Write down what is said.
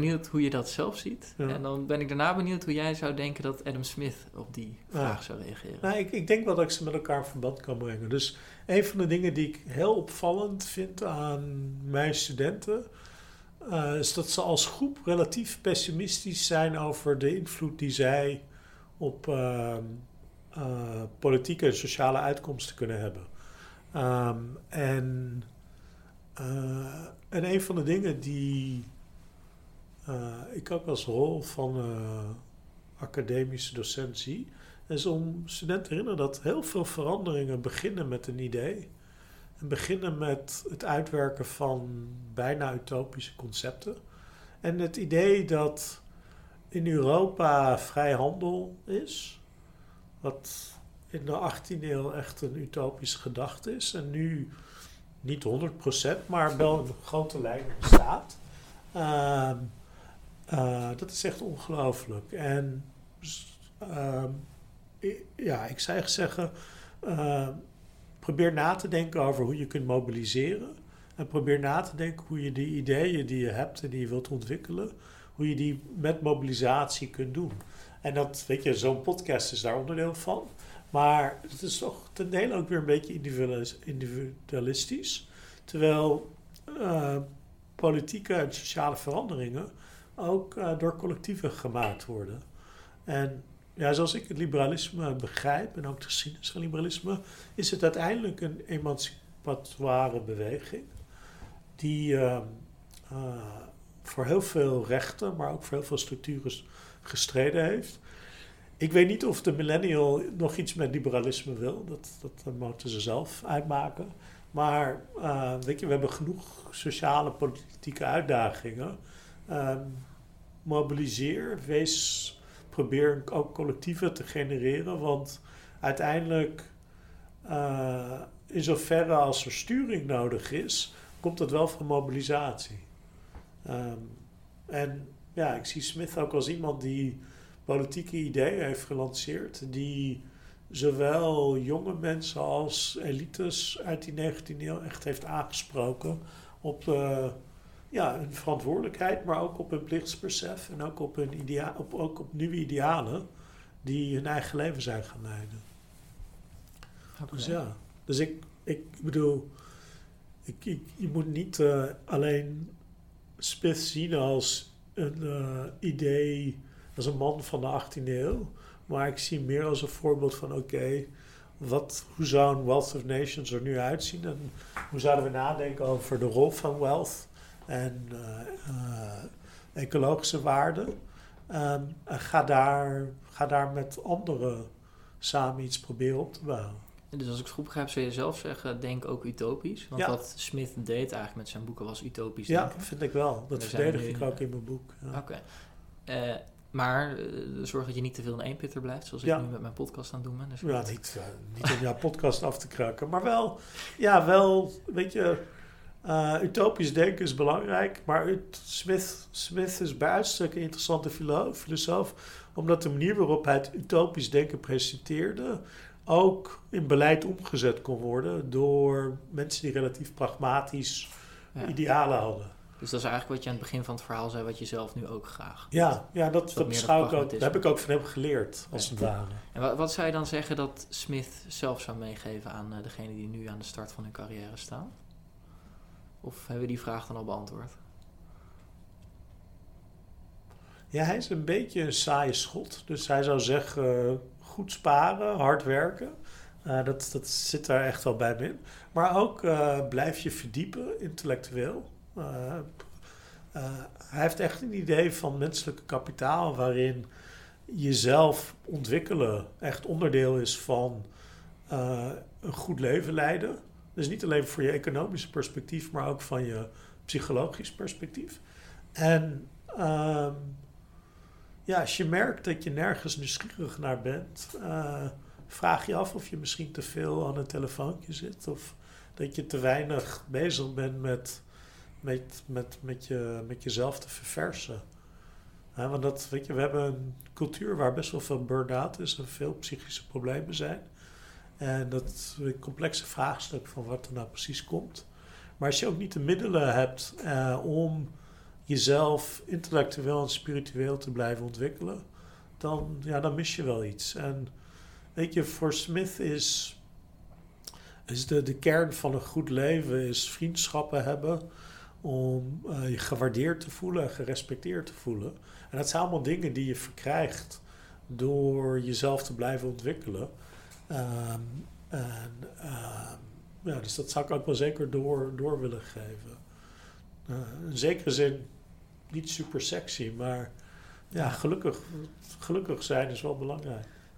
benieuwd hoe je dat zelf ziet. Ja. En dan ben ik daarna benieuwd hoe jij zou denken dat Adam Smith op die vraag zou reageren. Nou, ik, ik denk wel dat ik ze met elkaar in verband kan brengen. Dus een van de dingen die ik heel opvallend vind aan mijn studenten. eh, is dat ze als groep relatief pessimistisch zijn over de invloed die zij op ehm, eh, politieke en sociale uitkomsten kunnen hebben. Ehm, en, eh, en een van de dingen die ik ook als rol van eh, academische docent zie, is om studenten te herinneren dat heel veel veranderingen beginnen met een idee. En beginnen met het uitwerken van bijna utopische concepten. En het idee dat in Europa vrij handel is, wat in de 18e eeuw echt een utopische gedachte is. En nu niet 100%, maar wel in grote lijnen bestaat. Ehm, eh, dat is echt ongelooflijk. En ehm, ja, ik zou zeggen, eh, probeer na te denken over hoe je kunt mobiliseren. En probeer na te denken hoe je die ideeën die je hebt en die je wilt ontwikkelen, hoe je die met mobilisatie kunt doen. En dat, weet je, zo'n podcast is daar onderdeel van. Maar het is toch ten dele ook weer een beetje individualis- individualistisch. Terwijl eh, politieke en sociale veranderingen ook eh, door collectieven gemaakt worden. En ja, zoals ik het liberalisme begrijp, en ook de geschiedenis van liberalisme, is het uiteindelijk een emancipatoire beweging die eh, eh, voor heel veel rechten, maar ook voor heel veel structuren gestreden heeft. Ik weet niet of de millennial nog iets met liberalisme wil. Dat, dat moeten ze zelf uitmaken. Maar eh, weet je, we hebben genoeg sociale, politieke uitdagingen. Ehm, mobiliseer, wees, probeer ook collectieven te genereren. Want uiteindelijk, eh, in zoverre als er sturing nodig is, komt het wel van mobilisatie. Ehm, en ja, ik zie Smith ook als iemand die politieke ideeën heeft gelanceerd, die zowel jonge mensen als elites uit die 19e eeuw echt heeft aangesproken op ja, hun verantwoordelijkheid, maar ook op hun plichtsbesef en ook op, hun idea op, ook op nieuwe idealen die hun eigen leven zijn gaan leiden. Dus ja, dus ik, ik bedoel, ik, ik, je moet niet eh, alleen Smith zien als een eh, idee, als een man van de 18e eeuw, maar ik zie meer als een voorbeeld van oké, wat, hoe zou een Wealth of Nations er nu uitzien en hoe zouden we nadenken over de rol van wealth en eh, eh, ecologische waarden. Ehm, en ga daar, ga daar met anderen samen iets proberen op te bouwen. Dus als ik het goed begrijp, zou je zelf zeggen, denk ook utopisch. Want Ja. wat Smith deed eigenlijk met zijn boeken was utopisch Ja, denken. vind ik wel. Dat verdedig nu- ik ook in mijn boek. Ja. Oké. Eh, maar zorg dat je niet te veel in één pitter blijft, zoals Ja. ik nu met mijn podcast aan het doen ben. Dus Ja, niet, niet om jouw podcast af te kraken. Maar wel, ja, wel, weet je, eh, utopisch denken is belangrijk. Maar Smith, Smith is bij uitstek een interessante filosoof. Omdat de manier waarop hij het utopisch denken presenteerde... ook in beleid omgezet kon worden door mensen die relatief pragmatisch Ja. idealen hadden. Dus dat is eigenlijk wat je aan het begin van het verhaal zei, wat je zelf nu ook graag. Ja, ja dat, dat dat beschouw ik ook. Dat heb ik ook van hem geleerd, als Ja. het ware. En wat, wat zou je dan zeggen dat Smith zelf zou meegeven aan uh, degene die nu aan de start van hun carrière staan? Of hebben we die vraag dan al beantwoord? Ja, hij is een beetje een saaie schot. Dus hij zou zeggen, uh, goed sparen, hard werken. Uh, dat, dat zit daar echt wel bij in. Maar ook uh, blijf je verdiepen, intellectueel. Hij heeft echt een idee van menselijke kapitaal... waarin jezelf ontwikkelen echt onderdeel is van een goed leven leiden. Dus niet alleen voor je economische perspectief... maar ook van je psychologisch perspectief. En... Um, ja, als je merkt dat je nergens nieuwsgierig naar bent, uh, vraag je af of je misschien te veel aan een telefoontje zit of dat je te weinig bezig bent met, met, met, met, je, met jezelf te verversen. Want dat, weet je, we hebben een cultuur waar best wel veel burn-out is en veel psychische problemen zijn. En dat complexe vraagstuk van wat er nou precies komt. Maar als je ook niet de middelen hebt uh, om jezelf intellectueel en spiritueel te blijven ontwikkelen, dan, ja, dan mis je wel iets. En weet je, voor Smith is, is de, de kern van een goed leven is vriendschappen hebben om uh, je gewaardeerd te voelen en gerespecteerd te voelen. En dat zijn allemaal dingen die je verkrijgt door jezelf te blijven ontwikkelen. Um, en, um, ja, dus dat zou ik ook wel zeker door, door willen geven. Uh, in zekere zin niet super sexy, maar ja, gelukkig, gelukkig zijn is wel belangrijk.